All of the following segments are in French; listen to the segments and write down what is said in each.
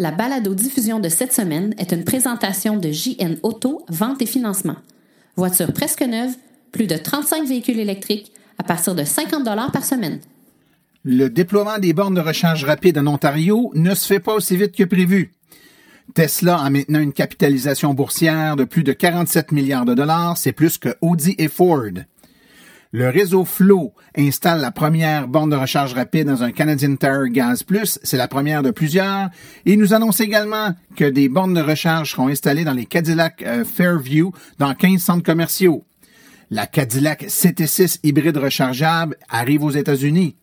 La balado-diffusion de cette semaine est une présentation de JN Auto, vente et financement. Voiture presque neuve, plus de 35 véhicules électriques à partir de 50 par semaine. Le déploiement des bornes de recharge rapide en Ontario ne se fait pas aussi vite que prévu. Tesla a maintenant une capitalisation boursière de plus de 47 milliards de dollars, c'est plus que Audi et Ford. Le réseau Flow installe la première borne de recharge rapide dans un Canadian Tire Gas Plus. C'est la première de plusieurs. Et nous annonce également que des bornes de recharge seront installées dans les Cadillac euh, Fairview dans 15 centres commerciaux. La Cadillac CT6 hybride rechargeable arrive aux États-Unis.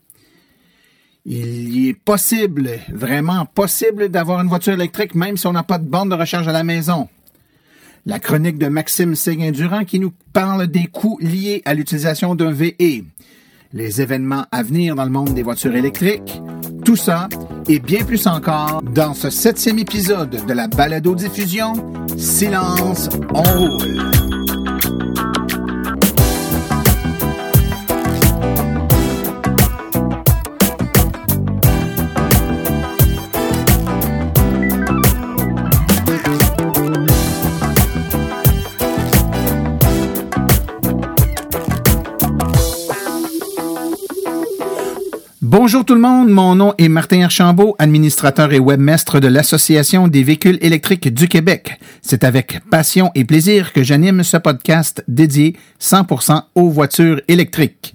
Il est possible, vraiment possible d'avoir une voiture électrique même si on n'a pas de borne de recharge à la maison la chronique de Maxime Séguin-Durand qui nous parle des coûts liés à l'utilisation d'un VE, les événements à venir dans le monde des voitures électriques, tout ça et bien plus encore dans ce septième épisode de la balado-diffusion Silence, on roule. Bonjour tout le monde, mon nom est Martin Archambault, administrateur et webmestre de l'Association des véhicules électriques du Québec. C'est avec passion et plaisir que j'anime ce podcast dédié 100% aux voitures électriques.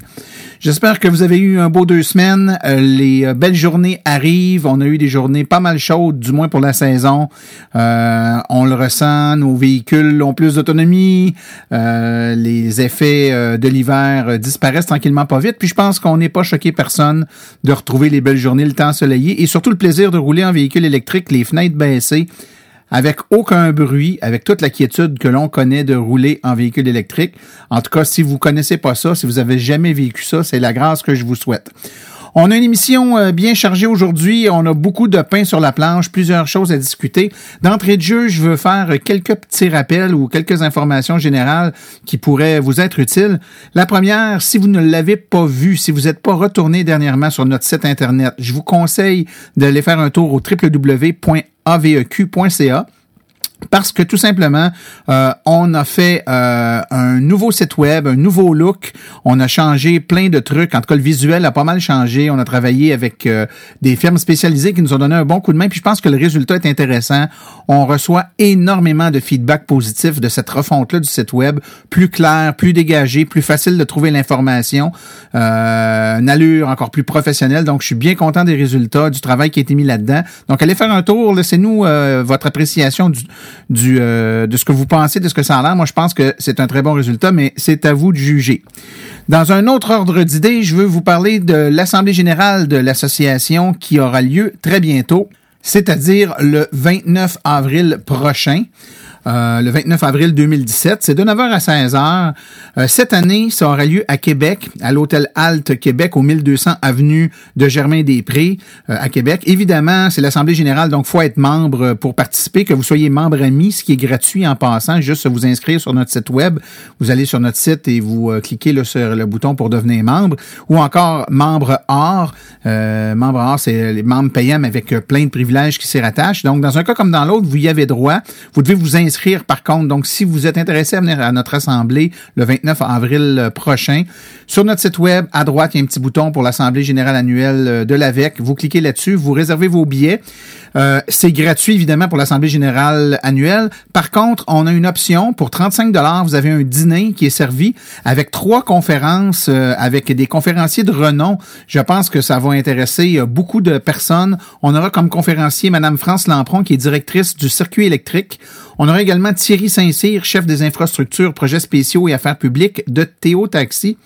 J'espère que vous avez eu un beau deux semaines. Euh, les euh, belles journées arrivent. On a eu des journées pas mal chaudes, du moins pour la saison. Euh, on le ressent, nos véhicules ont plus d'autonomie. les effets de l'hiver disparaissent tranquillement pas vite. Puis je pense qu'on n'est pas choqué personne de retrouver les belles journées, le temps ensoleillé et surtout le plaisir de rouler en véhicule électrique, les fenêtres baissées avec aucun bruit, avec toute la quiétude que l'on connaît de rouler en véhicule électrique. En tout cas, si vous connaissez pas ça, si vous avez jamais vécu ça, c'est la grâce que je vous souhaite. On a une émission euh, bien chargée aujourd'hui. On a beaucoup de pain sur la planche, plusieurs choses à discuter. D'entrée de jeu, je veux faire quelques petits rappels ou quelques informations générales qui pourraient vous être utiles. La première, si vous ne l'avez pas vu, si vous n'êtes pas retourné dernièrement sur notre site Internet, je vous conseille d'aller faire un tour au www.aveq.ca parce que tout simplement, euh, on a fait euh, un nouveau site web, un nouveau look. On a changé plein de trucs. En tout cas, le visuel a pas mal changé. On a travaillé avec euh, des firmes spécialisées qui nous ont donné un bon coup de main. Puis je pense que le résultat est intéressant. On reçoit énormément de feedback positif de cette refonte-là du site web, plus clair, plus dégagé, plus facile de trouver l'information, une allure encore plus professionnelle. Donc, je suis bien content des résultats, du travail qui a été mis là-dedans. Donc, allez faire un tour. Laissez-nous votre appréciation du euh, de ce que vous pensez de ce que ça a l'air. Moi, je pense que c'est un très bon résultat, mais c'est à vous de juger. Dans un autre ordre d'idées, je veux vous parler de l'Assemblée générale de l'association qui aura lieu très bientôt, c'est-à-dire le 29 avril prochain. Euh, le 29 avril 2017. C'est de 9h à 16h. Euh, cette année, ça aura lieu à Québec, à l'hôtel Alt Québec, au 1200 avenue de Germain-des-Prés, euh, à Québec. Évidemment, c'est l'Assemblée générale, donc faut être membre pour participer, que vous soyez membre ami, ce qui est gratuit en passant, juste vous inscrire sur notre site web. Vous allez sur notre site et vous cliquez sur le bouton pour devenir membre, ou encore membre or. membre or, c'est les membres payants avec plein de privilèges qui s'y rattachent. Donc, dans un cas comme dans l'autre, vous y avez droit. Vous devez vous inscrire par contre. Donc, si vous êtes intéressé à venir à notre assemblée le 29 avril euh, prochain, sur notre site web, à droite, il y a un petit bouton pour l'Assemblée générale annuelle euh, de l'AVEC. Vous cliquez là-dessus, vous réservez vos billets. Euh, c'est gratuit, évidemment, pour l'Assemblée générale annuelle. Par contre, on a une option. Pour 35 vous avez un dîner qui est servi avec trois conférences, avec des conférenciers de renom. Je pense que ça va intéresser beaucoup de personnes. On aura comme conférencier Madame France Lampron, qui est directrice du circuit électrique. On aura également Thierry Saint-Cyr, chef des infrastructures, projets spéciaux et affaires publiques de Théo Taxi.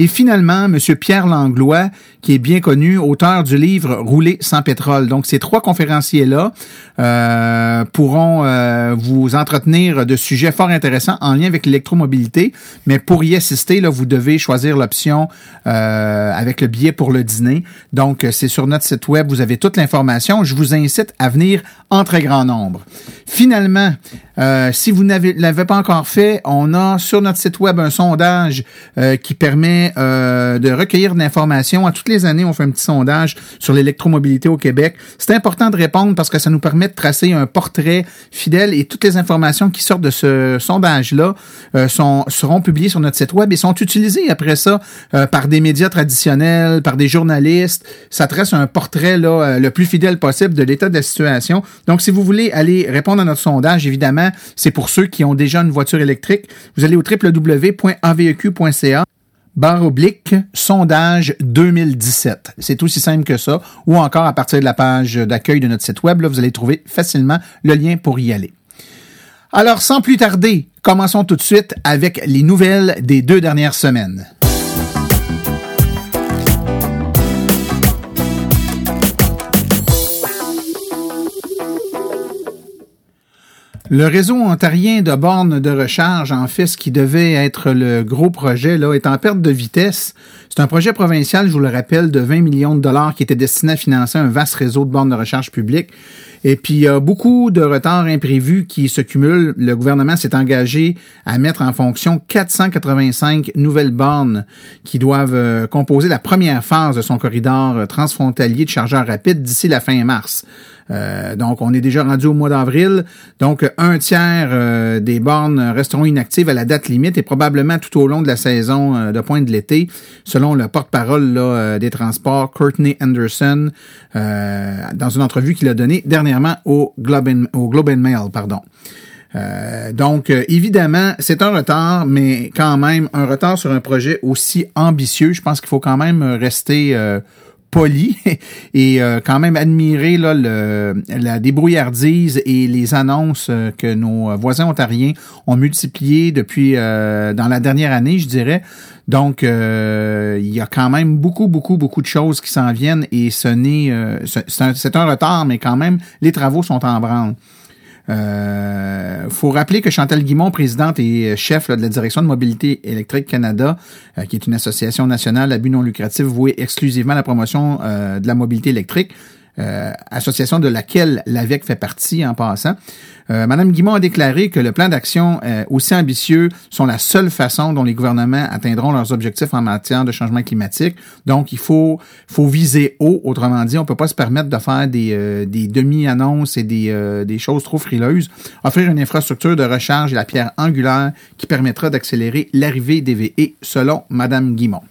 Et finalement, M. Pierre Langlois, qui est bien connu, auteur du livre Rouler sans pétrole. Donc, ces trois conférenciers-là euh, pourront euh, vous entretenir de sujets fort intéressants en lien avec l'électromobilité. Mais pour y assister, là, vous devez choisir l'option euh, avec le billet pour le dîner. Donc, c'est sur notre site web, vous avez toute l'information. Je vous incite à venir en très grand nombre. Finalement, si vous ne l'avez pas encore fait, on a sur notre site web un sondage qui permet euh, de recueillir de l'information. À toutes les années, on fait un petit sondage sur l'électromobilité au Québec. C'est important de répondre parce que ça nous permet de tracer un portrait fidèle et toutes les informations qui sortent de ce sondage-là euh, seront publiées sur notre site web et sont utilisées après ça euh, par des médias traditionnels, par des journalistes. Ça trace un portrait là, le plus fidèle possible de l'état de la situation. Donc, si vous voulez aller répondre à notre sondage, évidemment, c'est pour ceux qui ont déjà une voiture électrique. Vous allez au www.aveq.ca barre oblique sondage 2017. C'est aussi simple que ça. Ou encore à partir de la page d'accueil de notre site web, là, vous allez trouver facilement le lien pour y aller. Alors, sans plus tarder, commençons tout de suite avec les nouvelles des deux dernières semaines. Le réseau ontarien de bornes de recharge, en fait, ce qui devait être le gros projet, là, est en perte de vitesse. C'est un projet provincial, je vous le rappelle, de 20 millions de dollars qui était destiné à financer un vaste réseau de bornes de recharge publiques. Et puis, il y a beaucoup de retards imprévus qui se cumulent. Le gouvernement s'est engagé à mettre en fonction 485 nouvelles bornes qui doivent euh, composer la première phase de son corridor transfrontalier de chargeurs rapides d'ici la fin mars. Euh, donc, on est déjà rendu au mois d'avril. Donc, un tiers euh, des bornes resteront inactives à la date limite et probablement tout au long de la saison euh, de pointe de l'été, selon le porte-parole des transports, Courtney Anderson, dans une entrevue qu'il a donnée dernièrement au Globe and, au Globe Mail. Pardon. donc, évidemment, c'est un retard, mais quand même, un retard sur un projet aussi ambitieux. Je pense qu'il faut quand même rester poli et euh, quand même admirer là, le, la débrouillardise et les annonces euh, que nos voisins ontariens ont multipliées depuis euh, dans la dernière année, je dirais. Donc, il y a quand même beaucoup, beaucoup, beaucoup de choses qui s'en viennent et ce n'est, c'est un, un, retard, mais quand même, les travaux sont en branle. Euh, faut rappeler que Chantal Guimont, présidente et chef de la direction de mobilité électrique Canada, euh, qui est une association nationale à but non lucratif vouée exclusivement à la promotion euh, de la mobilité électrique, euh, association de laquelle l'AVEC fait partie en passant. Euh, Madame Guimont a déclaré que le plan d'action euh, aussi ambitieux sont la seule façon dont les gouvernements atteindront leurs objectifs en matière de changement climatique. Donc, il faut, faut viser haut. Autrement dit, on peut pas se permettre de faire des, des demi-annonces et des, des choses trop frileuses. Offrir une infrastructure de recharge et la pierre angulaire qui permettra d'accélérer l'arrivée des VE, selon Madame Guimont.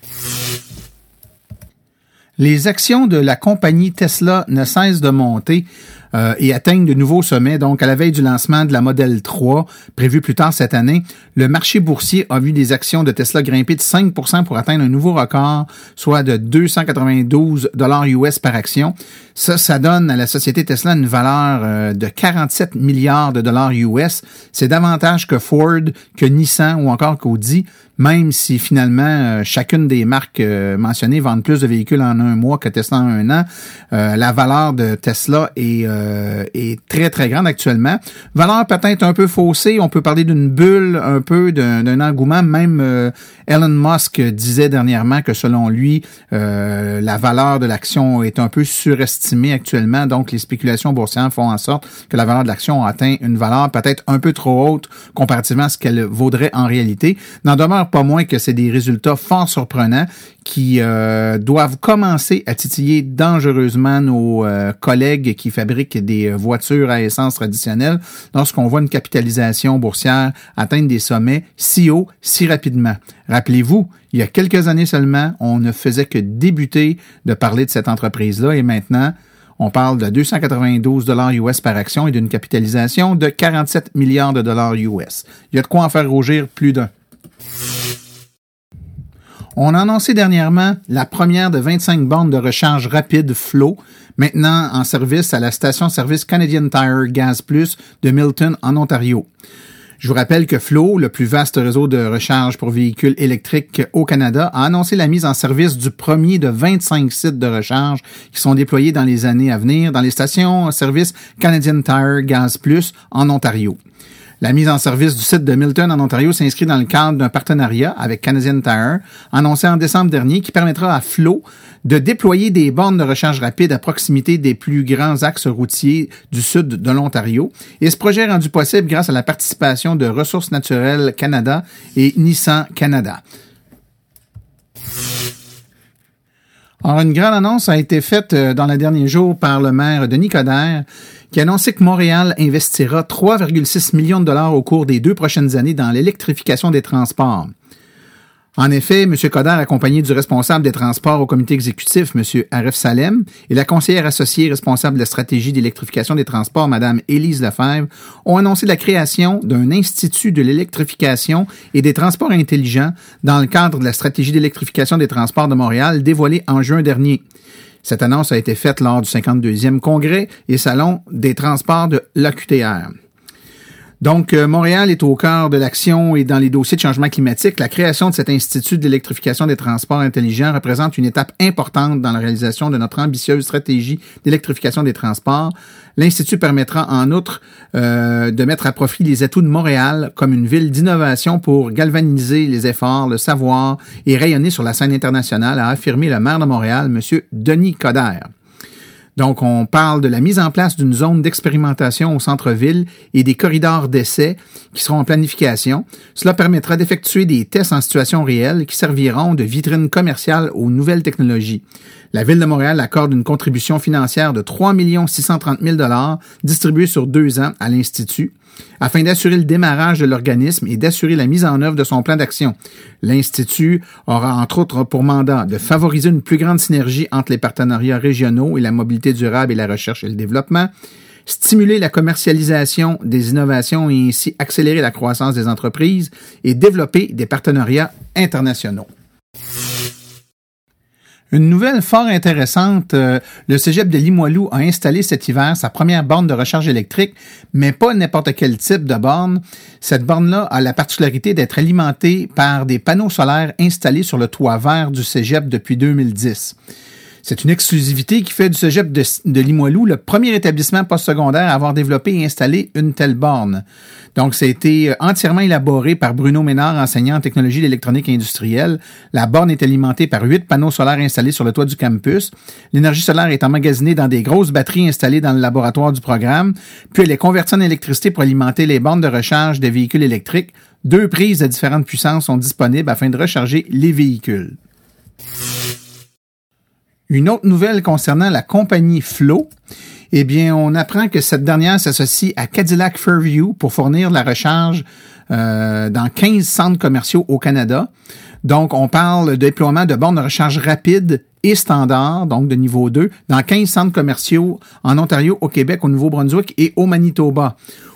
Les actions de la compagnie Tesla ne cessent de monter euh, et atteignent de nouveaux sommets. Donc, à la veille du lancement de la Model 3, prévu plus tard cette année, le marché boursier a vu des actions de Tesla grimper de 5% pour atteindre un nouveau record, soit de 292 dollars US par action. Ça, ça donne à la société Tesla une valeur euh, de 47 milliards de dollars US. C'est davantage que Ford, que Nissan ou encore qu'Audi même si finalement euh, chacune des marques euh, mentionnées vendent plus de véhicules en un mois que Tesla en un an, euh, la valeur de Tesla est, est très très grande actuellement. Valeur peut-être un peu faussée, on peut parler d'une bulle, un peu d'un engouement. Même Elon Musk disait dernièrement que selon lui, la valeur de l'action est un peu surestimée actuellement, donc les spéculations boursières font en sorte que la valeur de l'action atteint une valeur peut-être un peu trop haute comparativement à ce qu'elle vaudrait en réalité. N'en demeure pas moins que c'est des résultats fort surprenants qui euh, doivent commencer à titiller dangereusement nos euh, collègues qui fabriquent des voitures à essence traditionnelles lorsqu'on voit une capitalisation boursière atteindre des sommets si hauts, si rapidement. Rappelez-vous, il y a quelques années seulement, on ne faisait que débuter de parler de cette entreprise-là et maintenant, on parle de 292 dollars US par action et d'une capitalisation de 47 milliards de dollars US. Il y a de quoi en faire rougir plus d'un. On a annoncé dernièrement la première de 25 bornes de recharge rapide Flow, maintenant en service à la station-service Canadian Tire Gas Plus de Milton en Ontario. Je vous rappelle que Flow, le plus vaste réseau de recharge pour véhicules électriques au Canada, a annoncé la mise en service du premier de 25 sites de recharge qui sont déployés dans les années à venir dans les stations-service Canadian Tire Gas Plus en Ontario. La mise en service du site de Milton en Ontario s'inscrit dans le cadre d'un partenariat avec Canadian Tire, annoncé en décembre dernier, qui permettra à Flow de déployer des bornes de recharge rapide à proximité des plus grands axes routiers du sud de l'Ontario. Et ce projet est rendu possible grâce à la participation de Ressources naturelles Canada et Nissan Canada. Alors, une grande annonce a été faite euh, dans les derniers jours par le maire Denis Coderre, qui a annoncé que Montréal investira 3,6 millions de dollars au cours des deux prochaines années dans l'électrification des transports. En effet, M. Coder, accompagné du responsable des transports au comité exécutif, M. Aref Salem, et la conseillère associée responsable de la stratégie d'électrification des transports, Mme Élise Lefebvre, ont annoncé la création d'un institut de l'électrification et des transports intelligents dans le cadre de la stratégie d'électrification des transports de Montréal dévoilée en juin dernier. Cette annonce a été faite lors du 52e congrès et salon des transports de l'AQTR. Donc, euh, Montréal est au cœur de l'action et dans les dossiers de changement climatique. La création de cet Institut d'électrification des transports intelligents représente une étape importante dans la réalisation de notre ambitieuse stratégie d'électrification des transports. L'Institut permettra en outre euh, de mettre à profit les atouts de Montréal comme une ville d'innovation pour galvaniser les efforts, le savoir et rayonner sur la scène internationale, a affirmé le maire de Montréal, M. Denis Coderre. Donc, on parle de la mise en place d'une zone d'expérimentation au centre-ville et des corridors d'essai qui seront en planification. Cela permettra d'effectuer des tests en situation réelle qui serviront de vitrine commerciale aux nouvelles technologies. La Ville de Montréal accorde une contribution financière de 3 630 000 distribuée sur deux ans à l'Institut afin d'assurer le démarrage de l'organisme et d'assurer la mise en œuvre de son plan d'action. L'Institut aura entre autres pour mandat de favoriser une plus grande synergie entre les partenariats régionaux et la mobilité durable et la recherche et le développement, stimuler la commercialisation des innovations et ainsi accélérer la croissance des entreprises et développer des partenariats internationaux. Une nouvelle fort intéressante, euh, le Cégep de Limoilou a installé cet hiver sa première borne de recharge électrique, mais pas n'importe quel type de borne. Cette borne-là a la particularité d'être alimentée par des panneaux solaires installés sur le toit vert du Cégep depuis 2010. C'est une exclusivité qui fait du Cégep de, de Limoilou le premier établissement postsecondaire à avoir développé et installé une telle borne. Donc, ça a été euh, entièrement élaboré par Bruno Ménard, enseignant en technologie d'électronique industrielle. La borne est alimentée par huit panneaux solaires installés sur le toit du campus. L'énergie solaire est emmagasinée dans des grosses batteries installées dans le laboratoire du programme, puis elle est convertie en électricité pour alimenter les bornes de recharge des véhicules électriques. Deux prises de différentes puissances sont disponibles afin de recharger les véhicules. Une autre nouvelle concernant la compagnie Flow. Eh bien, on apprend que cette dernière s'associe à Cadillac Fairview pour fournir la recharge euh, dans 15 centres commerciaux au Canada. Donc, on parle de déploiement de bornes de recharge rapide et standard, donc de niveau 2, dans 15 centres commerciaux en Ontario, au Québec, au Nouveau-Brunswick et au Manitoba.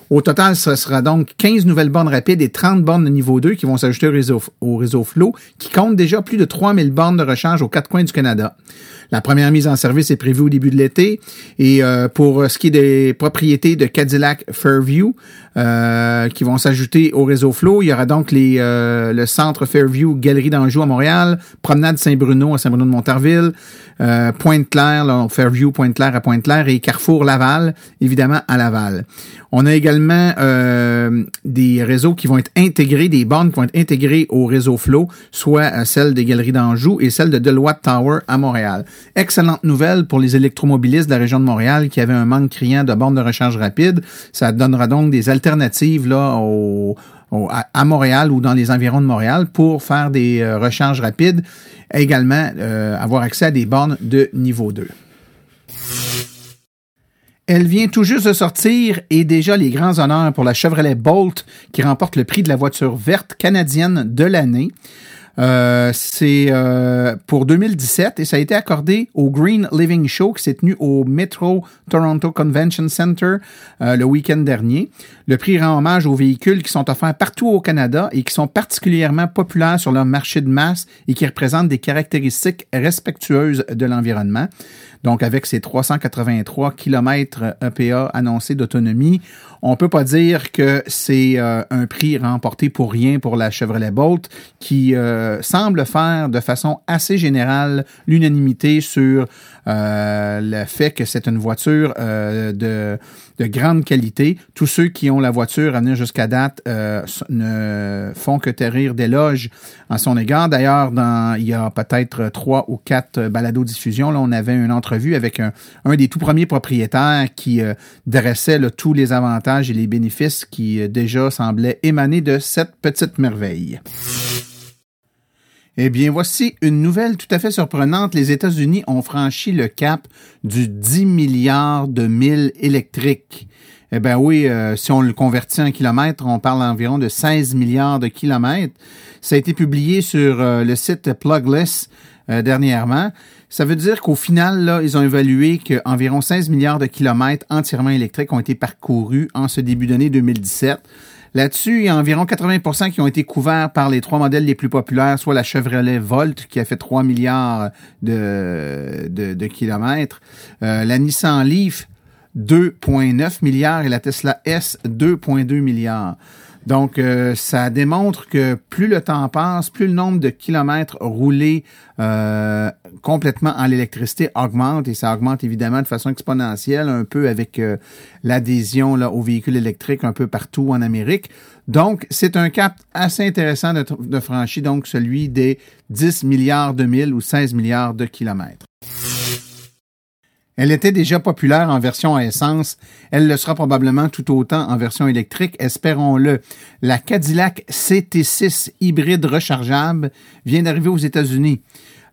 Au total, ce sera donc 15 nouvelles bornes rapides et 30 bornes de niveau 2 qui vont s'ajouter au réseau, au réseau Flow, qui compte déjà plus de 3000 bornes de recharge aux quatre coins du Canada. La première mise en service est prévue au début de l'été. Et euh, pour ce qui est des propriétés de Cadillac Fairview, euh, qui vont s'ajouter au réseau Flow, il y aura donc les, euh, le centre Fairview Galerie d'Anjou à Montréal, Promenade Saint-Bruno à Saint-Bruno de Montarville, Pointe-Claire, Fairview Pointe-Claire à Pointe-Claire et Carrefour Laval, évidemment à Laval. On a également des réseaux qui vont être intégrés, des bornes qui vont être intégrées au réseau Flow, soit celle des Galeries d'Anjou et celle de Deloitte Tower à Montréal. Excellente nouvelle pour les électromobilistes de la région de Montréal qui avaient un manque criant de bornes de recharge rapide. Ça donnera donc des alternatives là à Montréal ou dans les environs de Montréal pour faire des euh, recharges rapides. Également, euh, avoir accès à des bornes de niveau 2. Elle vient tout juste de sortir et déjà les grands honneurs pour la Chevrolet Bolt qui remporte le prix de la voiture verte canadienne de l'année. Euh, c'est euh, pour 2017 et ça a été accordé au Green Living Show qui s'est tenu au Metro Toronto Convention Center euh, le week-end dernier. Le prix rend hommage aux véhicules qui sont offerts partout au Canada et qui sont particulièrement populaires sur leur marché de masse et qui représentent des caractéristiques respectueuses de l'environnement. Donc, avec ses 383 km EPA annoncés d'autonomie, on peut pas dire que c'est euh, un prix remporté pour rien pour la Chevrolet Bolt, qui euh, semble faire de façon assez générale l'unanimité sur euh, le fait que c'est une voiture de, de, grande qualité. Tous ceux qui ont la voiture à venir jusqu'à date ne font que terrir d'éloges en son égard. D'ailleurs, il y a peut-être trois ou quatre balados-diffusions, là, on avait une entrevue avec un, des tout premiers propriétaires qui dressait tous les avantages et les bénéfices qui euh, déjà semblaient émaner de cette petite merveille. Eh bien, voici une nouvelle tout à fait surprenante. Les États-Unis ont franchi le cap du 10 milliards de milles électriques. Eh bien oui, euh, si on le convertit en kilomètres, on parle environ de 16 milliards de kilomètres. Ça a été publié sur euh, le site Plugless euh, dernièrement. Ça veut dire qu'au final, là, ils ont évalué qu'environ 16 milliards de kilomètres entièrement électriques ont été parcourus en ce début d'année 2017. Là-dessus, il y a environ 80% qui ont été couverts par les trois modèles les plus populaires, soit la Chevrolet Volt, qui a fait 3 milliards de, de, kilomètres, la Nissan Leaf, 2,9 milliards et la Tesla S 2,2 milliards. Donc, euh, ça démontre que plus le temps passe, plus le nombre de kilomètres roulés euh, complètement en l'électricité augmente et ça augmente évidemment de façon exponentielle, un peu avec euh, l'adhésion aux véhicules électriques un peu partout en Amérique. Donc, c'est un cap assez intéressant de, franchir, donc celui des 10 milliards de milles ou 16 milliards de kilomètres. Elle était déjà populaire en version à essence. Elle le sera probablement tout autant en version électrique, espérons-le. La Cadillac CT6 hybride rechargeable vient d'arriver aux États-Unis.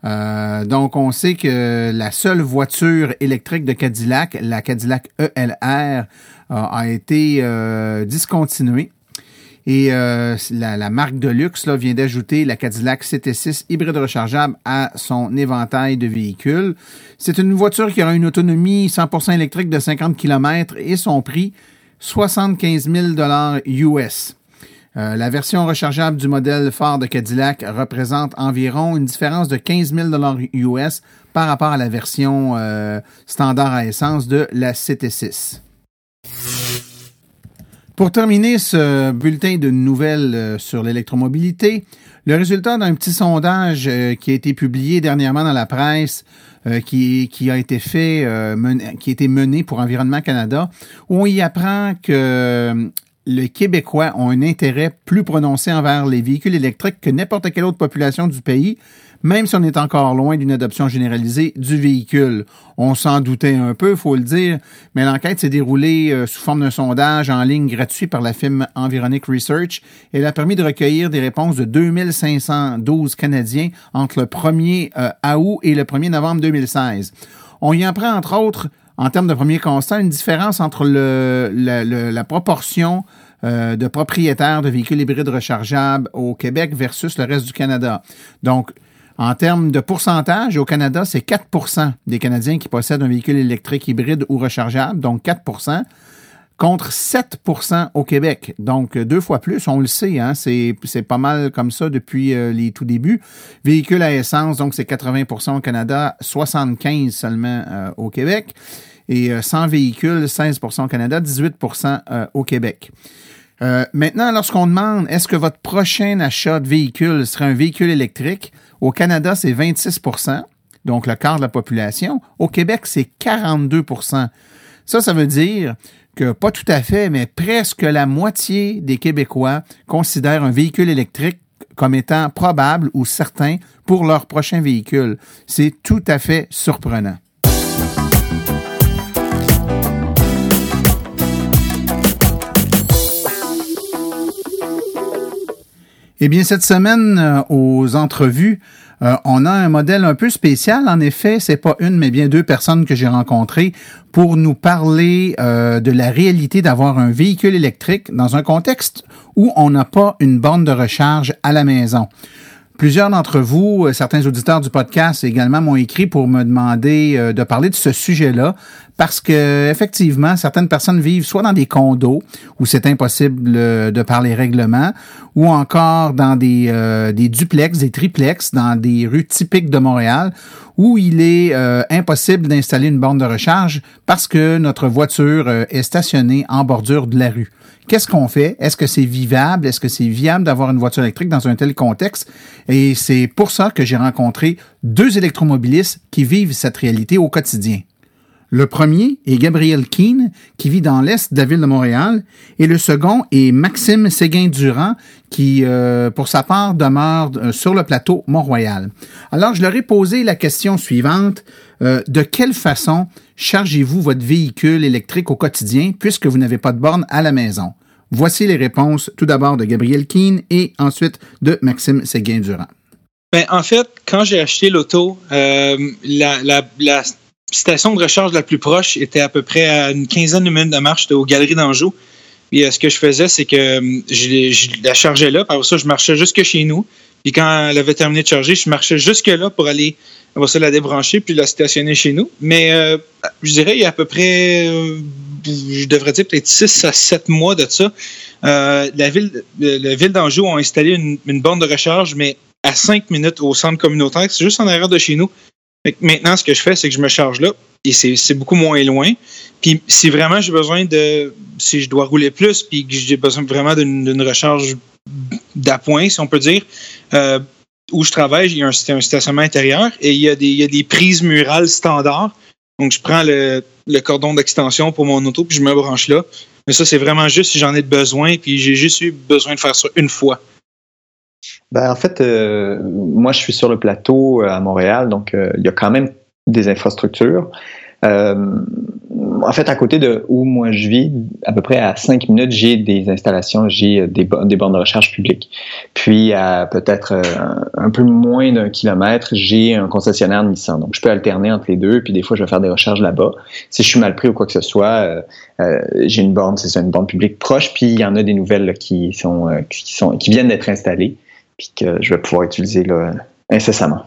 Euh, donc, on sait que la seule voiture électrique de Cadillac, la Cadillac ELR, a été euh, discontinuée. Et euh, la, marque de luxe vient d'ajouter la Cadillac CT6 hybride rechargeable à son éventail de véhicules. C'est une voiture qui aura une autonomie 100% électrique de 50 km et son prix 75 000 US. La version rechargeable du modèle phare de Cadillac représente environ une différence de 15 000 US par rapport à la version euh, standard à essence de la CT6. Pour terminer ce bulletin de nouvelles euh, sur l'électromobilité, le résultat d'un petit sondage euh, qui a été publié dernièrement dans la presse, euh, qui, qui, a été fait, qui a été mené pour Environnement Canada, où on y apprend que les Québécois ont un intérêt plus prononcé envers les véhicules électriques que n'importe quelle autre population du pays, même si on est encore loin d'une adoption généralisée du véhicule. On s'en doutait un peu, faut le dire, mais l'enquête s'est déroulée euh, sous forme d'un sondage en ligne gratuit par la firme Environic Research. Elle a permis de recueillir des réponses de 2512 Canadiens entre le 1er euh, août et le 1er novembre 2016. On y apprend, entre autres, en termes de premier constat, une différence entre le, la proportion euh, de propriétaires de véhicules hybrides rechargeables au Québec versus le reste du Canada. Donc, en termes de pourcentage, au Canada, c'est 4% des Canadiens qui possèdent un véhicule électrique hybride ou rechargeable, donc 4% contre 7% au Québec. Donc, deux fois plus, on le sait, hein, c'est, pas mal comme ça depuis euh, les tout débuts. Véhicules à essence, donc c'est 80% au Canada, 75 seulement euh, au Québec. Et euh, sans véhicules, 16% au Canada, 18% au Québec. Maintenant, lorsqu'on demande est-ce que votre prochain achat de véhicule serait un véhicule électrique, au Canada, c'est 26% donc le quart de la population. Au Québec, c'est 42% Ça, ça veut dire que pas tout à fait, mais presque la moitié des Québécois considèrent un véhicule électrique comme étant probable ou certain pour leur prochain véhicule. C'est tout à fait surprenant. Eh bien, cette semaine, euh, aux entrevues, euh, on a un modèle un peu spécial. En effet, c'est pas une, mais bien deux personnes que j'ai rencontrées pour nous parler euh, de la réalité d'avoir un véhicule électrique dans un contexte où on n'a pas une borne de recharge à la maison. Plusieurs d'entre vous, certains auditeurs du podcast également m'ont écrit pour me demander de parler de ce sujet-là parce que effectivement, certaines personnes vivent soit dans des condos où c'est impossible euh, de parler règlement, ou encore dans des, euh, des duplex, des triplex, dans des rues typiques de Montréal, où il est euh, impossible d'installer une borne de recharge parce que notre voiture est stationnée en bordure de la rue. Qu'est-ce qu'on fait? Est-ce que c'est vivable? Est-ce que c'est viable d'avoir une voiture électrique dans un tel contexte? Et c'est pour ça que j'ai rencontré deux électromobilistes qui vivent cette réalité au quotidien. Le premier est Gabriel Keane, qui vit dans l'est de la ville de Montréal, et le second est Maxime Séguin-Durand, qui, euh, pour sa part, demeure euh, sur le plateau Mont-Royal. Alors, je leur ai posé la question suivante. Euh, de quelle façon chargez-vous votre véhicule électrique au quotidien puisque vous n'avez pas de borne à la maison? Voici les réponses tout d'abord de Gabriel Keane et ensuite de Maxime Séguin-Durand. Ben, en fait, quand j'ai acheté l'auto, la, station de recharge la plus proche était à peu près à une quinzaine de minutes de marche aux Galeries d'Anjou. Puis euh, ce que je faisais, c'est que je, je, la chargeais là, après ça, je marchais jusque chez nous. Puis quand elle avait terminé de charger, je marchais jusque là pour aller ça, la débrancher puis la stationner chez nous. Mais euh, je dirais, il y a à peu près, euh, je devrais dire peut-être 6 à 7 mois de ça, euh, la ville, la ville d'Anjou a installé une, une borne de recharge, mais à 5 minutes au centre communautaire. C'est juste en arrière de chez nous. maintenant, ce que je fais, c'est que je me charge là et c'est beaucoup moins loin. Puis si vraiment j'ai besoin de, si je dois rouler plus, puis que j'ai besoin vraiment d'une recharge d'appoint, si on peut dire, euh, où je travaille, il y a un, stationnement intérieur et il y, a des, prises murales standards. Donc, je prends le, cordon d'extension pour mon auto, puis je me branche là. Mais ça, c'est vraiment juste si j'en ai besoin, puis j'ai juste eu besoin de faire ça une fois. Ben, en fait, euh, moi, je suis sur le plateau à Montréal, donc euh, il y a quand même des infrastructures. Euh, en fait, à côté de où moi je vis, à peu près à 5 minutes, j'ai des installations, j'ai des, des bornes de recherche publiques. Puis, à peut-être euh, un, peu moins d'un kilomètre, j'ai un concessionnaire Nissan. Donc, je peux alterner entre les deux, puis des fois, je vais faire des recherches là-bas. Si je suis mal pris ou quoi que ce soit, euh, euh, j'ai une borne, c'est une borne publique proche, puis il y en a des nouvelles qui, sont, euh, qui, sont, qui viennent d'être installées, puis que je vais pouvoir utiliser là, incessamment.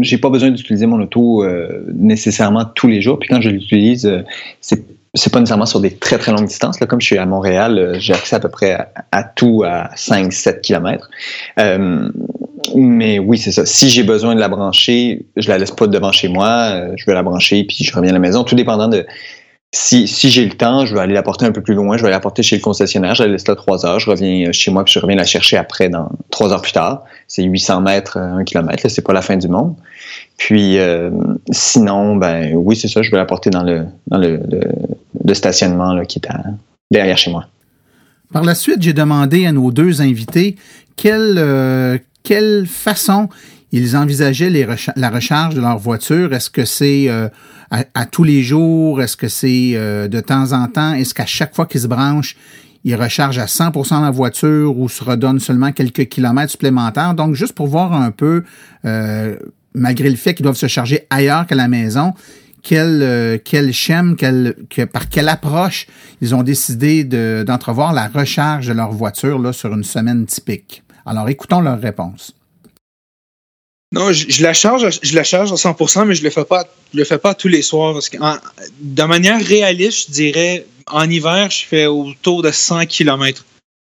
J'ai pas besoin d'utiliser mon auto euh, nécessairement tous les jours. Puis quand je l'utilise, euh, c'est c'est pas nécessairement sur des très très longues distances. Là, comme je suis à Montréal, euh, j'ai accès à peu près à, tout à 5-7 km. Euh, mais oui, c'est ça. Si j'ai besoin de la brancher, je la laisse pas devant chez moi. je vais la brancher puis je reviens à la maison. Tout dépendant de si, j'ai le temps, je vais aller la porter un peu plus loin, je vais la porter chez le concessionnaire, je la laisse là trois heures, je reviens chez moi puis je reviens la chercher après dans trois heures plus tard. C'est 800 mètres, un kilomètre, c'est pas la fin du monde. Puis euh, sinon, ben oui, c'est ça, je vais la porter dans le dans le, stationnement qui est derrière chez moi. Par la suite, j'ai demandé à nos deux invités euh, quelle façon ils envisageaient la recharge de leur voiture. Est-ce que c'est euh, à, tous les jours? Est-ce que c'est euh, de temps en temps? Est-ce qu'à chaque fois qu'ils se branchent, ils rechargent à 100% la voiture ou se redonnent seulement quelques kilomètres supplémentaires? Donc, juste pour voir un peu, euh, malgré le fait qu'ils doivent se charger ailleurs qu'à la maison, quel, quel schème, par quelle approche ils ont décidé d'entrevoir de, la recharge de leur voiture là, sur une semaine typique? Alors, écoutons leur réponse. Non, je, la charge, je la charge à 100%, mais je le fais pas, je le fais pas tous les soirs. De manière réaliste, je dirais, en hiver, je fais autour de 100 km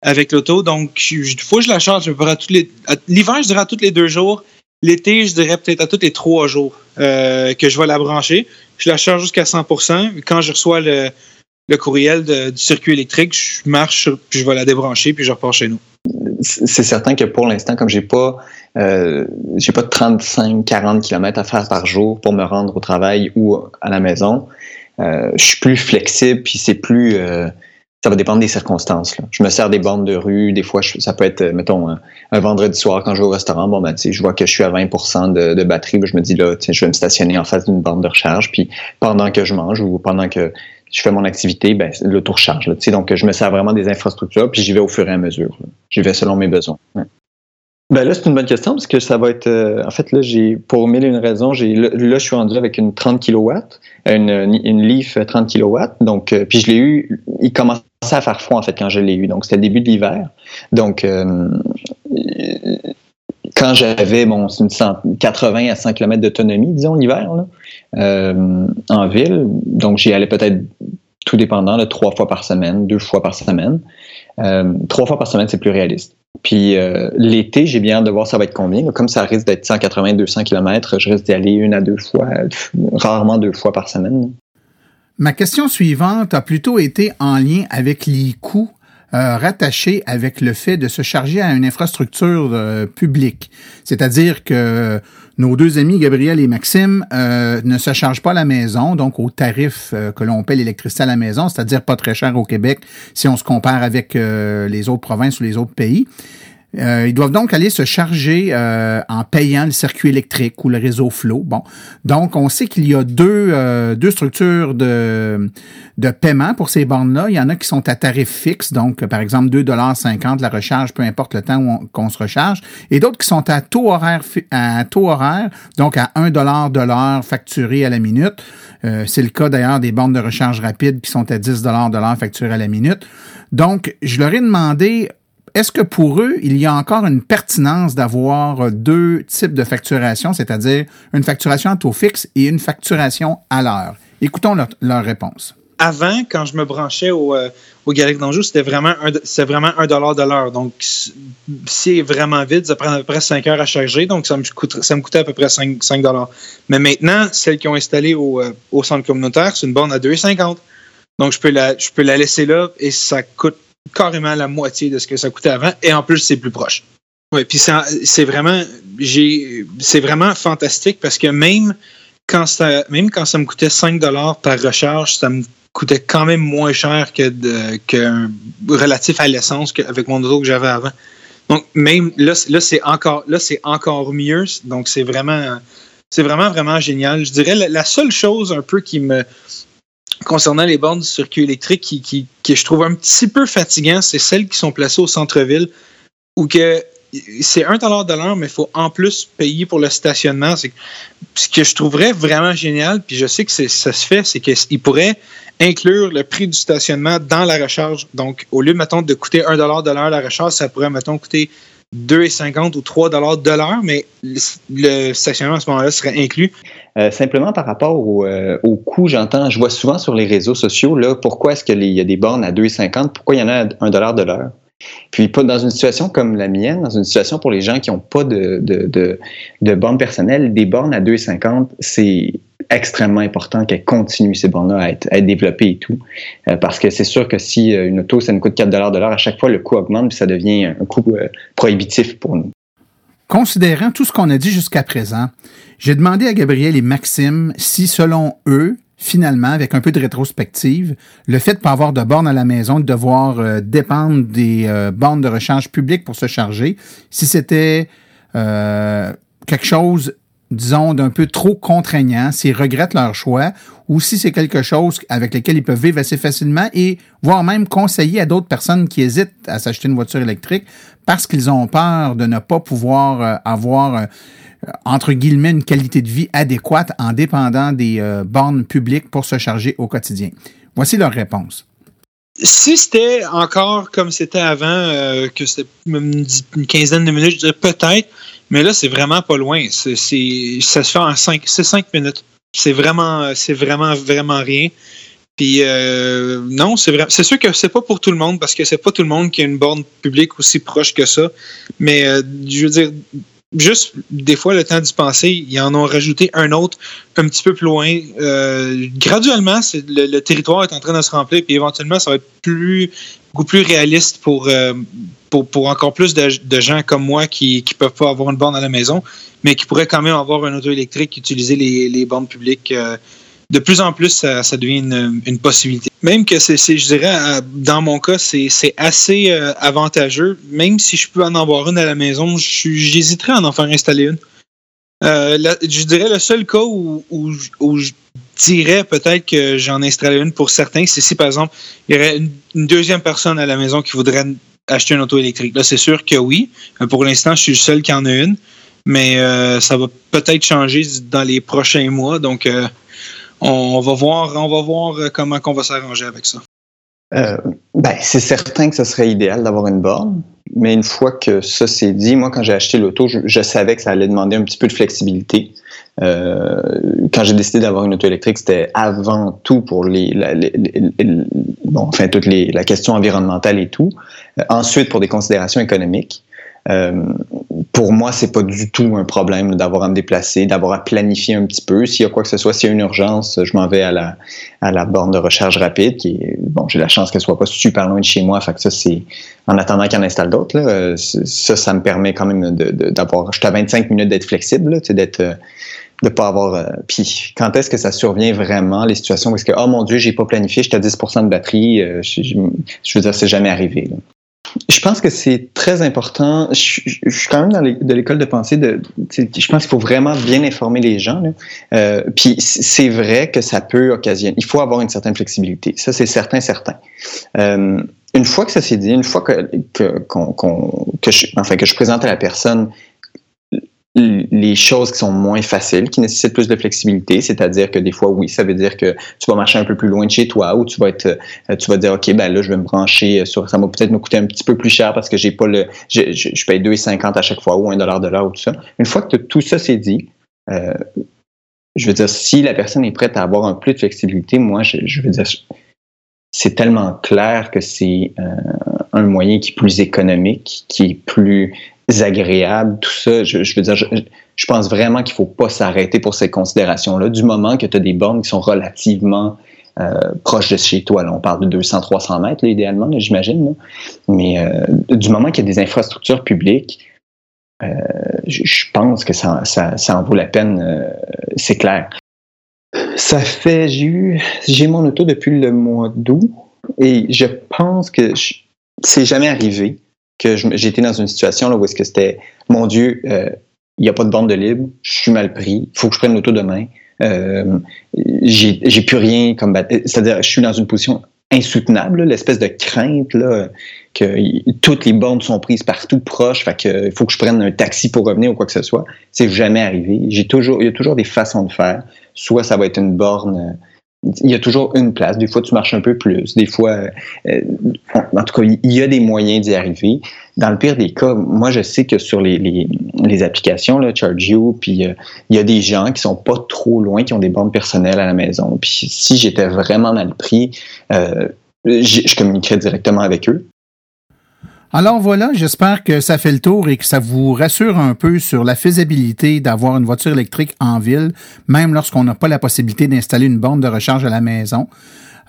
avec l'auto. Donc, il faut que je la charge à tous les. L'hiver, je dirais à tous les deux jours. L'été, je dirais peut-être à tous les trois jours euh, que je vais la brancher. Je la charge jusqu'à 100%. Quand je reçois le, le courriel du circuit électrique, je marche, puis je vais la débrancher, puis je repars chez nous. C'est certain que pour l'instant, comme j'ai pas euh, j'ai pas 35-40 km à faire par jour pour me rendre au travail ou à la maison, euh, je suis plus flexible, puis c'est plus euh, ça va dépendre des circonstances. Je me sers des bornes de rue. Des fois, je, ça peut être, mettons, un, vendredi soir quand je vais au restaurant. Bon, ben, je vois que je suis à 20 de, de batterie. Ben, je me dis, là, je vais me stationner en face d'une borne de recharge. Puis pendant que je mange ou pendant que je fais mon activité, ben, l'auto recharge. Là, donc, je me sers vraiment des infrastructures. Puis j'y vais au fur et à mesure. J'y vais selon mes besoins. Ben là, c'est une bonne question parce que ça va être. Euh, en fait, là, j'ai pour mille et une raisons, j'ai là, je suis rendu avec une 30 kW, une, une Leaf 30 kW. Donc, euh, puis je l'ai eu, il commençait à faire froid en fait quand je l'ai eu. Donc, c'était le début de l'hiver. Donc, euh, quand j'avais bon, une 80 à 100 km d'autonomie, disons l'hiver, euh, en ville, donc j'y allais peut-être tout dépendant, trois fois par semaine, deux fois par semaine. Euh, trois fois par semaine, c'est plus réaliste. Puis euh, l'été, j'ai bien hâte de voir ça va être combien. Comme ça risque d'être 180-200 km, je risque d'y aller une à deux fois, rarement deux fois par semaine. Ma question suivante a plutôt été en lien avec les coûts euh, rattachés avec le fait de se charger à une infrastructure euh, publique. C'est-à-dire que nos deux amis, Gabriel et Maxime, euh, ne se chargent pas à la maison, donc au tarif euh, que l'on paie l'électricité à la maison, c'est-à-dire pas très cher au Québec si on se compare avec les autres provinces ou les autres pays. Euh, ils doivent donc aller se charger euh, en payant le circuit électrique ou le réseau Flow. Bon, donc on sait qu'il y a deux, euh, deux structures de, de paiement pour ces bornes-là. Il y en a qui sont à tarif fixe, donc par exemple 2,50 la recharge, peu importe le temps qu'on se recharge, et d'autres qui sont à taux horaire à taux horaire, donc à 1 dollar de l'heure facturé à la minute. C'est le cas d'ailleurs des bornes de recharge rapide qui sont à 10 dollars de l'heure facturées à la minute. Donc, je leur ai demandé est-ce que pour eux, il y a encore une pertinence d'avoir deux types de facturation, c'est-à-dire une facturation à taux fixe et une facturation à l'heure? Écoutons leur, réponse. Avant, quand je me branchais au, euh, d'Anjou, c'était vraiment un, vraiment un dollar de l'heure. Donc, si c'est vraiment vide, ça prend à peu près 5 heures à charger. Donc, ça me, ça me coûtait à peu près 5, dollars. Mais maintenant, celles qui ont installé au, euh, centre communautaire, c'est une borne à 2,50. Donc, je peux, je peux la laisser là et ça coûte carrément la moitié de ce que ça coûtait avant. Et en plus, c'est plus proche. Oui, puis c'est vraiment, c'est vraiment fantastique parce que même quand ça, même quand ça me coûtait 5 dollars par recharge, ça me coûtait quand même moins cher que, de, relatif à l'essence avec mon auto que j'avais avant. Donc même là, là c'est encore, là encore mieux. Donc c'est vraiment, c'est vraiment vraiment génial. Je dirais la, seule chose un peu qui me concernant les bornes du circuit électrique qui, qui, qui je trouve un petit peu fatigant, c'est celles qui sont placées au centre-ville où que c'est un dollar de l'heure, mais il faut en plus payer pour le stationnement. Ce que je trouverais vraiment génial, puis je sais que ça se fait, c'est qu'ils pourraient inclure le prix du stationnement dans la recharge. Donc, au lieu, mettons, de coûter un dollar de l'heure la recharge, ça pourrait, mettons, coûter 2,50 ou 3 dollars de l'heure, mais le, stationnement à ce moment-là serait inclus. Euh, simplement par rapport au, euh, coût, j'entends, je vois souvent sur les réseaux sociaux, là, pourquoi est-ce qu'il y a des bornes à 2,50, pourquoi il y en a à 1 dollar de l'heure? Puis dans une situation comme la mienne, dans une situation pour les gens qui n'ont pas de, de bornes personnelles, des bornes à 2,50, c'est extrêmement important qu'elle continue ces bornes-là à être, développées et tout. Euh, parce que c'est sûr que si euh, une auto, ça nous coûte 4 de l'heure, à chaque fois, le coût augmente, puis ça devient un coût euh, prohibitif pour nous. Considérant tout ce qu'on a dit jusqu'à présent, j'ai demandé à Gabriel et Maxime si, selon eux, finalement, avec un peu de rétrospective, le fait de ne pas avoir de bornes à la maison, de devoir dépendre des bornes de recharge publiques pour se charger, si c'était quelque chose disons, d'un peu trop contraignant, s'ils regrettent leur choix, ou si c'est quelque chose avec lequel ils peuvent vivre assez facilement et voire même conseiller à d'autres personnes qui hésitent à s'acheter une voiture électrique parce qu'ils ont peur de ne pas pouvoir euh, avoir, euh, entre guillemets, une qualité de vie adéquate en dépendant des euh, bornes publiques pour se charger au quotidien. Voici leur réponse. Si c'était encore comme c'était avant, que c'était une quinzaine de minutes, je dirais peut-être, mais là, c'est vraiment pas loin. Ça se fait en 5, c'est 5 minutes. C'est vraiment, c'est vraiment, vraiment rien. Puis euh, non, c'est vrai. C'est sûr que c'est pas pour tout le monde parce que c'est pas tout le monde qui a une borne publique aussi proche que ça. Mais euh, je veux dire, juste des fois le temps d'y penser, ils en ont rajouté un autre un petit peu plus loin. Euh, graduellement, le, territoire est en train de se remplir, puis éventuellement, ça va être plus beaucoup plus réaliste pour pour, encore plus de, gens comme moi qui ne peuvent pas avoir une borne à la maison, mais qui pourraient quand même avoir un auto électrique, utiliser les, les bornes publiques. Euh, de plus en plus, ça, devient une, possibilité. Même que c'est, je dirais, euh, dans mon cas, c'est, assez euh, avantageux. Même si je peux en avoir une à la maison, j'hésiterais à en faire installer une. je dirais le seul cas où, je dirais peut-être que j'en installe une pour certains, c'est si par exemple il y aurait une, deuxième personne à la maison qui voudrait acheter une auto électrique. Là, c'est sûr que oui. Pour l'instant, je suis le seul qui en a une, mais euh, ça va peut-être changer dans les prochains mois. Donc, euh, on va voir, on va voir euh, comment on va s'arranger avec ça. ben, c'est certain que ce serait idéal d'avoir une borne, mais une fois que ça c'est dit, moi quand j'ai acheté l'auto, je, savais que ça allait demander un petit peu de flexibilité. quand j'ai décidé d'avoir une auto électrique, c'était avant tout pour les, bon, enfin toute la question environnementale et tout. Euh, ensuite, pour des considérations économiques, euh, pour moi, c'est pas du tout un problème d'avoir à me déplacer, d'avoir à planifier un petit peu. S'il y a quoi que ce soit, s'il y a une urgence, je m'en vais à la, à la borne de recharge rapide, qui est, bon, j'ai la chance qu'elle soit pas super loin de chez moi, fait que ça, c'est, en attendant qu'il en installe d'autres, là, ça, ça me permet quand même d'avoir, je à 25 minutes d'être flexible, sais, d'être, de pas avoir. Euh, puis quand est-ce que ça survient vraiment les situations est-ce que oh mon dieu j'ai pas planifié, j'étais à 10% de batterie, je, je, veux dire c'est jamais arrivé. Je pense que c'est très important. Je, suis quand même dans de l'école de pensée. Je pense qu'il faut vraiment bien informer les gens. Euh, puis c'est vrai que ça peut occasionner. Il faut avoir une certaine flexibilité. Ça, c'est certain, certain. Euh, une fois que ça s'est dit, une fois que, que, que, je, enfin, que je présente à la personne les choses qui sont moins faciles, qui nécessitent plus de flexibilité, c'est-à-dire que des fois, oui, ça veut dire que tu vas marcher un peu plus loin de chez toi ou tu vas être, euh, tu vas dire, OK, ben là, je vais me brancher sur, ça va peut-être me coûter un petit peu plus cher parce que j'ai pas le, je, je, paye 2,50 à chaque fois ou 1 dollar de l'heure ou tout ça. Une fois que tout ça s'est dit, euh, je veux dire, si la personne est prête à avoir un plus de flexibilité, moi, je, je veux dire, c'est tellement clair que c'est euh, un moyen qui est plus économique, qui est plus agréable, tout ça. Je, veux dire, je, pense vraiment qu'il ne faut pas s'arrêter pour ces considérations-là. Du moment que tu as des bornes qui sont relativement euh, proches de chez toi, là, on parle de 200-300 mètres, là, idéalement, j'imagine. Mais euh, du moment qu'il y a des infrastructures publiques, euh, je, pense que ça, ça, ça, en vaut la peine, c'est clair. Ça fait, j'ai eu, j'ai mon auto depuis le mois d'août et je pense que c'est jamais arrivé que j'étais dans une situation là, où est-ce que c'était, mon Dieu, euh, il n'y a pas de bande de libre, je suis mal pris, il faut que je prenne l'auto demain. Euh, j'ai plus rien comme c'est-à-dire je suis dans une position insoutenable, l'espèce de crainte là, que toutes les bornes sont prises partout proches, fait que faut que je prenne un taxi pour revenir ou quoi que ce soit. C'est jamais arrivé. J'ai toujours, il y a toujours des façons de faire. Soit ça va être une borne il y a toujours une place. Des fois, tu marches un peu plus. Des fois, euh, en tout cas, il y a des moyens d'y arriver. Dans le pire des cas, moi, je sais que sur les, les, les applications, là, ChargeU, puis euh, il y a des gens qui sont pas trop loin, qui ont des bornes personnelles à la maison. Puis si j'étais vraiment mal pris, euh, je communiquerais directement avec eux. Alors voilà, j'espère que ça fait le tour et que ça vous rassure un peu sur la faisabilité d'avoir une voiture électrique en ville, même lorsqu'on n'a pas la possibilité d'installer une borne de recharge à la maison.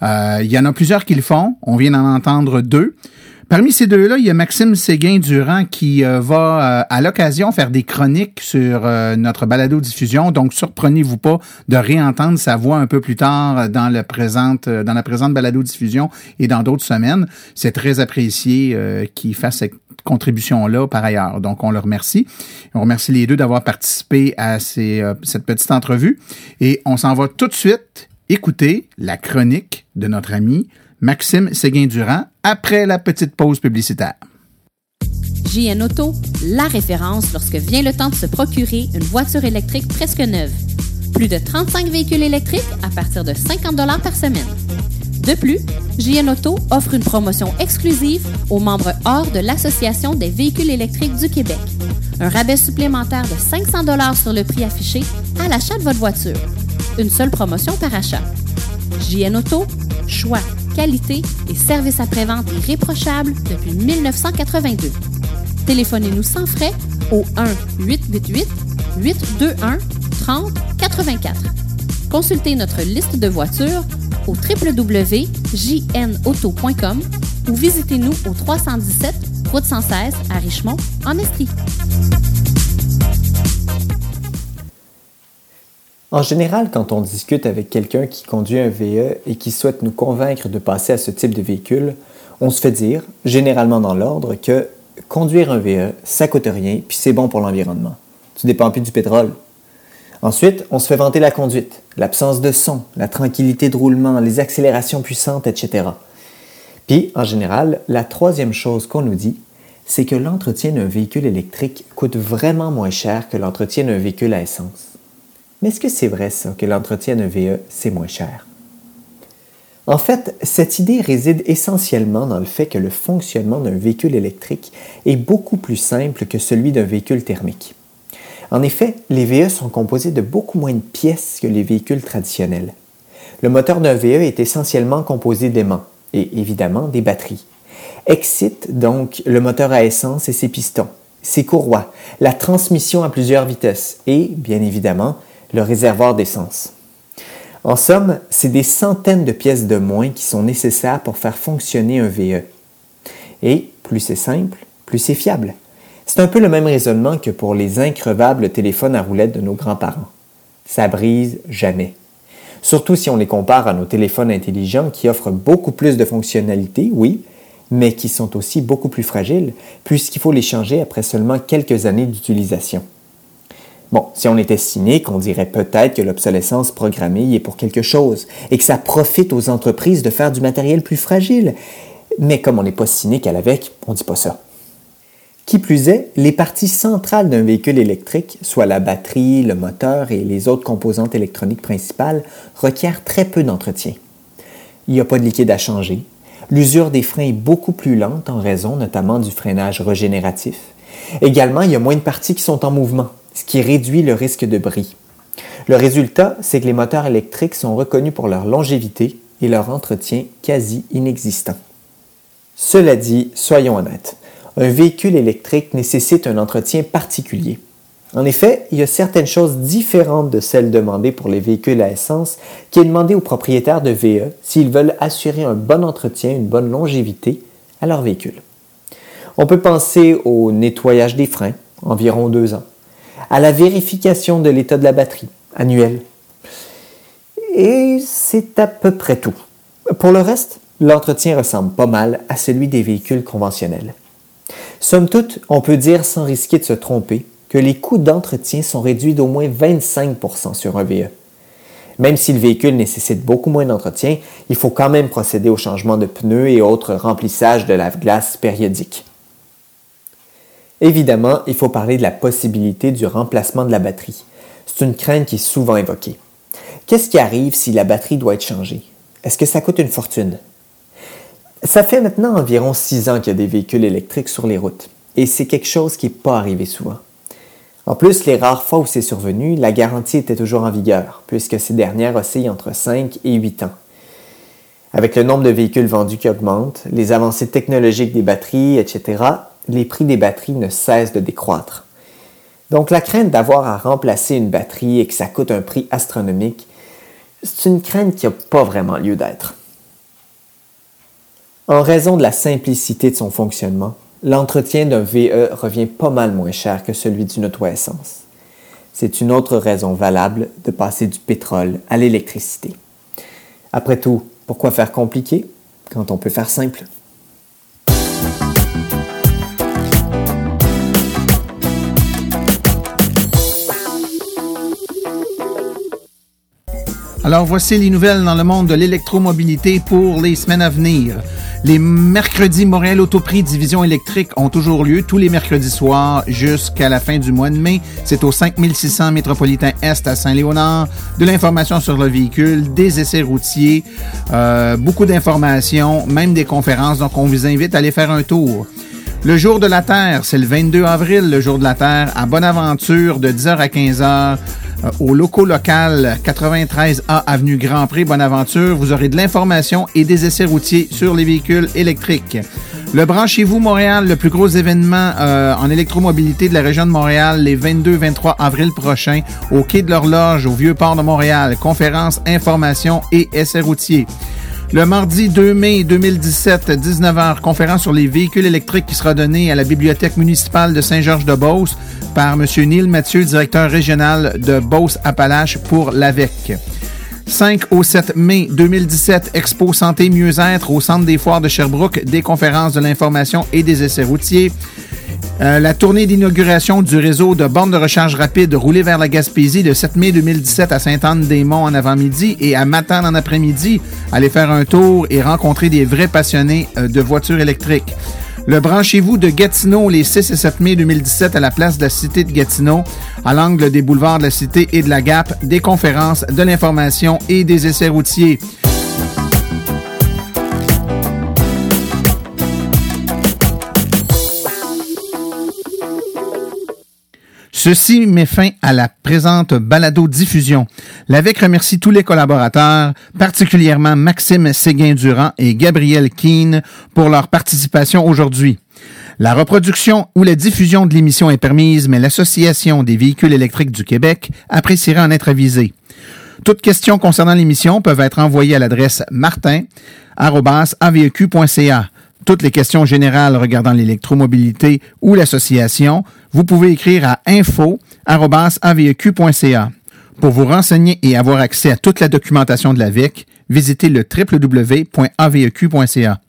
Euh, il y en a plusieurs qui le font. On vient d'en entendre deux. Parmi ces deux-là, il y a Maxime Séguin-Durand qui euh, va euh, à l'occasion faire des chroniques sur euh, notre balado-diffusion. Donc, surprenez-vous pas de réentendre sa voix un peu plus tard dans, la présente balado-diffusion et dans d'autres semaines. C'est très apprécié qu'il fasse cette contribution-là par ailleurs. Donc, on le remercie. On remercie les deux d'avoir participé à cette petite entrevue. Et on s'en va tout de suite écouter la chronique de notre ami Maxime Séguin-Durand après la petite pause publicitaire. JN Auto, la référence lorsque vient le temps de se procurer une voiture électrique presque neuve. Plus de 35 véhicules électriques à partir de 50 par semaine. De plus, JN Auto offre une promotion exclusive aux membres hors de l'Association des véhicules électriques du Québec. Un rabais supplémentaire de 500 sur le prix affiché à l'achat de votre voiture. Une seule promotion par achat. JN Auto, choix, qualité et service après-vente irréprochable depuis 1982. Téléphonez-nous sans frais au 1-888-821-3084. Consultez notre liste de voitures au www.jnauto.com ou visitez-nous au 317 Route 116 à Richmond, en Estrie. En général, quand on discute avec quelqu'un qui conduit un VE et qui souhaite nous convaincre de passer à ce type de véhicule, on se fait dire, généralement dans l'ordre, que conduire un VE, ça coûte rien, puis c'est bon pour l'environnement. Tu dépends plus du pétrole. Ensuite, on se fait vanter la conduite, l'absence de son, la tranquillité de roulement, les accélérations puissantes, etc. Puis, en général, la troisième chose qu'on nous dit, c'est que l'entretien d'un véhicule électrique coûte vraiment moins cher que l'entretien d'un véhicule à essence. Mais est-ce que c'est vrai ça, que l'entretien d'un VE, c'est moins cher? En fait, cette idée réside essentiellement dans le fait que le fonctionnement d'un véhicule électrique est beaucoup plus simple que celui d'un véhicule thermique. En effet, les VE sont composés de beaucoup moins de pièces que les véhicules traditionnels. Le moteur d'un VE est essentiellement composé d'aimants et évidemment des batteries. Excite donc le moteur à essence et ses pistons, ses courroies, la transmission à plusieurs vitesses et, bien évidemment, le réservoir d'essence. En somme, c'est des centaines de pièces de moins qui sont nécessaires pour faire fonctionner un VE. Et plus c'est simple, plus c'est fiable. C'est un peu le même raisonnement que pour les increvables téléphones à roulettes de nos grands-parents. Ça brise jamais. Surtout si on les compare à nos téléphones intelligents qui offrent beaucoup plus de fonctionnalités, oui, mais qui sont aussi beaucoup plus fragiles, puisqu'il faut les changer après seulement quelques années d'utilisation. Bon, si on était cynique, on dirait peut-être que l'obsolescence programmée y est pour quelque chose et que ça profite aux entreprises de faire du matériel plus fragile. Mais comme on n'est pas cynique à l'avec, on dit pas ça. Qui plus est, les parties centrales d'un véhicule électrique, soit la batterie, le moteur et les autres composantes électroniques principales, requièrent très peu d'entretien. Il n'y a pas de liquide à changer. L'usure des freins est beaucoup plus lente en raison notamment du freinage régénératif. Également, il y a moins de parties qui sont en mouvement, ce qui réduit le risque de bris. Le résultat, c'est que les moteurs électriques sont reconnus pour leur longévité et leur entretien quasi inexistant. Cela dit, soyons honnêtes, un véhicule électrique nécessite un entretien particulier. En effet, il y a certaines choses différentes de celles demandées pour les véhicules à essence qui est demandé aux propriétaires de VE s'ils veulent assurer un bon entretien, une bonne longévité à leur véhicule. On peut penser au nettoyage des freins, environ deux ans, à la vérification de l'état de la batterie, annuelle. Et c'est à peu près tout. Pour le reste, l'entretien ressemble pas mal à celui des véhicules conventionnels. Somme toute, on peut dire sans risquer de se tromper que les coûts d'entretien sont réduits d'au moins 25% sur un VE. Même si le véhicule nécessite beaucoup moins d'entretien, il faut quand même procéder au changement de pneus et autres remplissages de lave-glace périodiques. Évidemment, il faut parler de la possibilité du remplacement de la batterie. C'est une crainte qui est souvent évoquée. Qu'est-ce qui arrive si la batterie doit être changée? Est-ce que ça coûte une fortune? Ça fait maintenant environ six ans qu'il y a des véhicules électriques sur les routes, et c'est quelque chose qui n'est pas arrivé souvent. En plus, les rares fois où c'est survenu, la garantie était toujours en vigueur, puisque ces dernières oscillent entre 5 et 8 ans. Avec le nombre de véhicules vendus qui augmente, les avancées technologiques des batteries, etc., les prix des batteries ne cessent de décroître. Donc la crainte d'avoir à remplacer une batterie et que ça coûte un prix astronomique, c'est une crainte qui n'a pas vraiment lieu d'être. En raison de la simplicité de son fonctionnement, l'entretien d'un VE revient pas mal moins cher que celui d'une auto essence. C'est une autre raison valable de passer du pétrole à l'électricité. Après tout, pourquoi faire compliqué quand on peut faire simple? Alors voici les nouvelles dans le monde de l'électromobilité pour les semaines à venir. Les mercredis Montréal Autoprix Division électrique ont toujours lieu tous les mercredis soirs jusqu'à la fin du mois de mai. C'est au 5600 métropolitain Est à Saint-Léonard. De l'information sur le véhicule, des essais routiers, euh, beaucoup d'informations, même des conférences. Donc on vous invite à aller faire un tour. Le jour de la Terre, c'est le 22 avril, le jour de la Terre, à Bonaventure, de 10h à 15h. Euh, au locaux local 93A Avenue Grand Prix Bonaventure. Vous aurez de l'information et des essais routiers sur les véhicules électriques. Le Branchez-vous Montréal, le plus gros événement euh, en électromobilité de la région de Montréal, les 22-23 avril prochains, au Quai de l'Horloge, au Vieux-Port de Montréal. Conférences, informations et essais routiers. Le mardi 2 mai 2017, 19h, conférence sur les véhicules électriques qui sera donnée à la Bibliothèque municipale de Saint-Georges-de-Beauce par M. Neil Mathieu, directeur régional de Beauce-Appalaches pour l'AVEC. 5 au 7 mai 2017, Expo Santé Mieux-être au Centre des Foires de Sherbrooke, des conférences de l'information et des essais routiers. Euh, la tournée d'inauguration du réseau de bornes de recharge rapide roulé vers la Gaspésie le 7 mai 2017 à Sainte-Anne-des-Monts en avant-midi et à Matane en après-midi. Allez faire un tour et rencontrer des vrais passionnés euh, de voitures électriques. Le branchez-vous de Gatineau les 6 et 7 mai 2017 à la place de la Cité de Gatineau, à l'angle des boulevards de la Cité et de la Gap, des conférences, de l'information et des essais routiers. Ceci met fin à la présente balado-diffusion. L'AVEC remercie tous les collaborateurs, particulièrement Maxime Séguin-Durand et Gabriel Keane pour leur participation aujourd'hui. La reproduction ou la diffusion de l'émission est permise, mais l'Association des véhicules électriques du Québec apprécierait en être avisée. Toutes questions concernant l'émission peuvent être envoyées à l'adresse martin.aveq.ca toutes les questions générales regardant l'électromobilité ou l'association, vous pouvez écrire à info.aveq.ca. Pour vous renseigner et avoir accès à toute la documentation de la VIC, visitez le www.aveq.ca.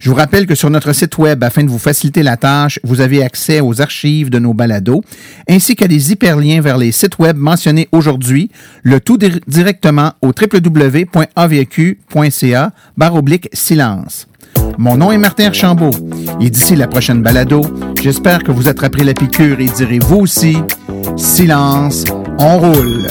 Je vous rappelle que sur notre site web, afin de vous faciliter la tâche, vous avez accès aux archives de nos balados, ainsi qu'à des hyperliens vers les sites web mentionnés aujourd'hui, le tout directement au www.avq.ca oblique silence. Mon nom est Martin Archambault et d'ici la prochaine balado, j'espère que vous attraperez la piqûre et direz vous aussi, silence, on roule.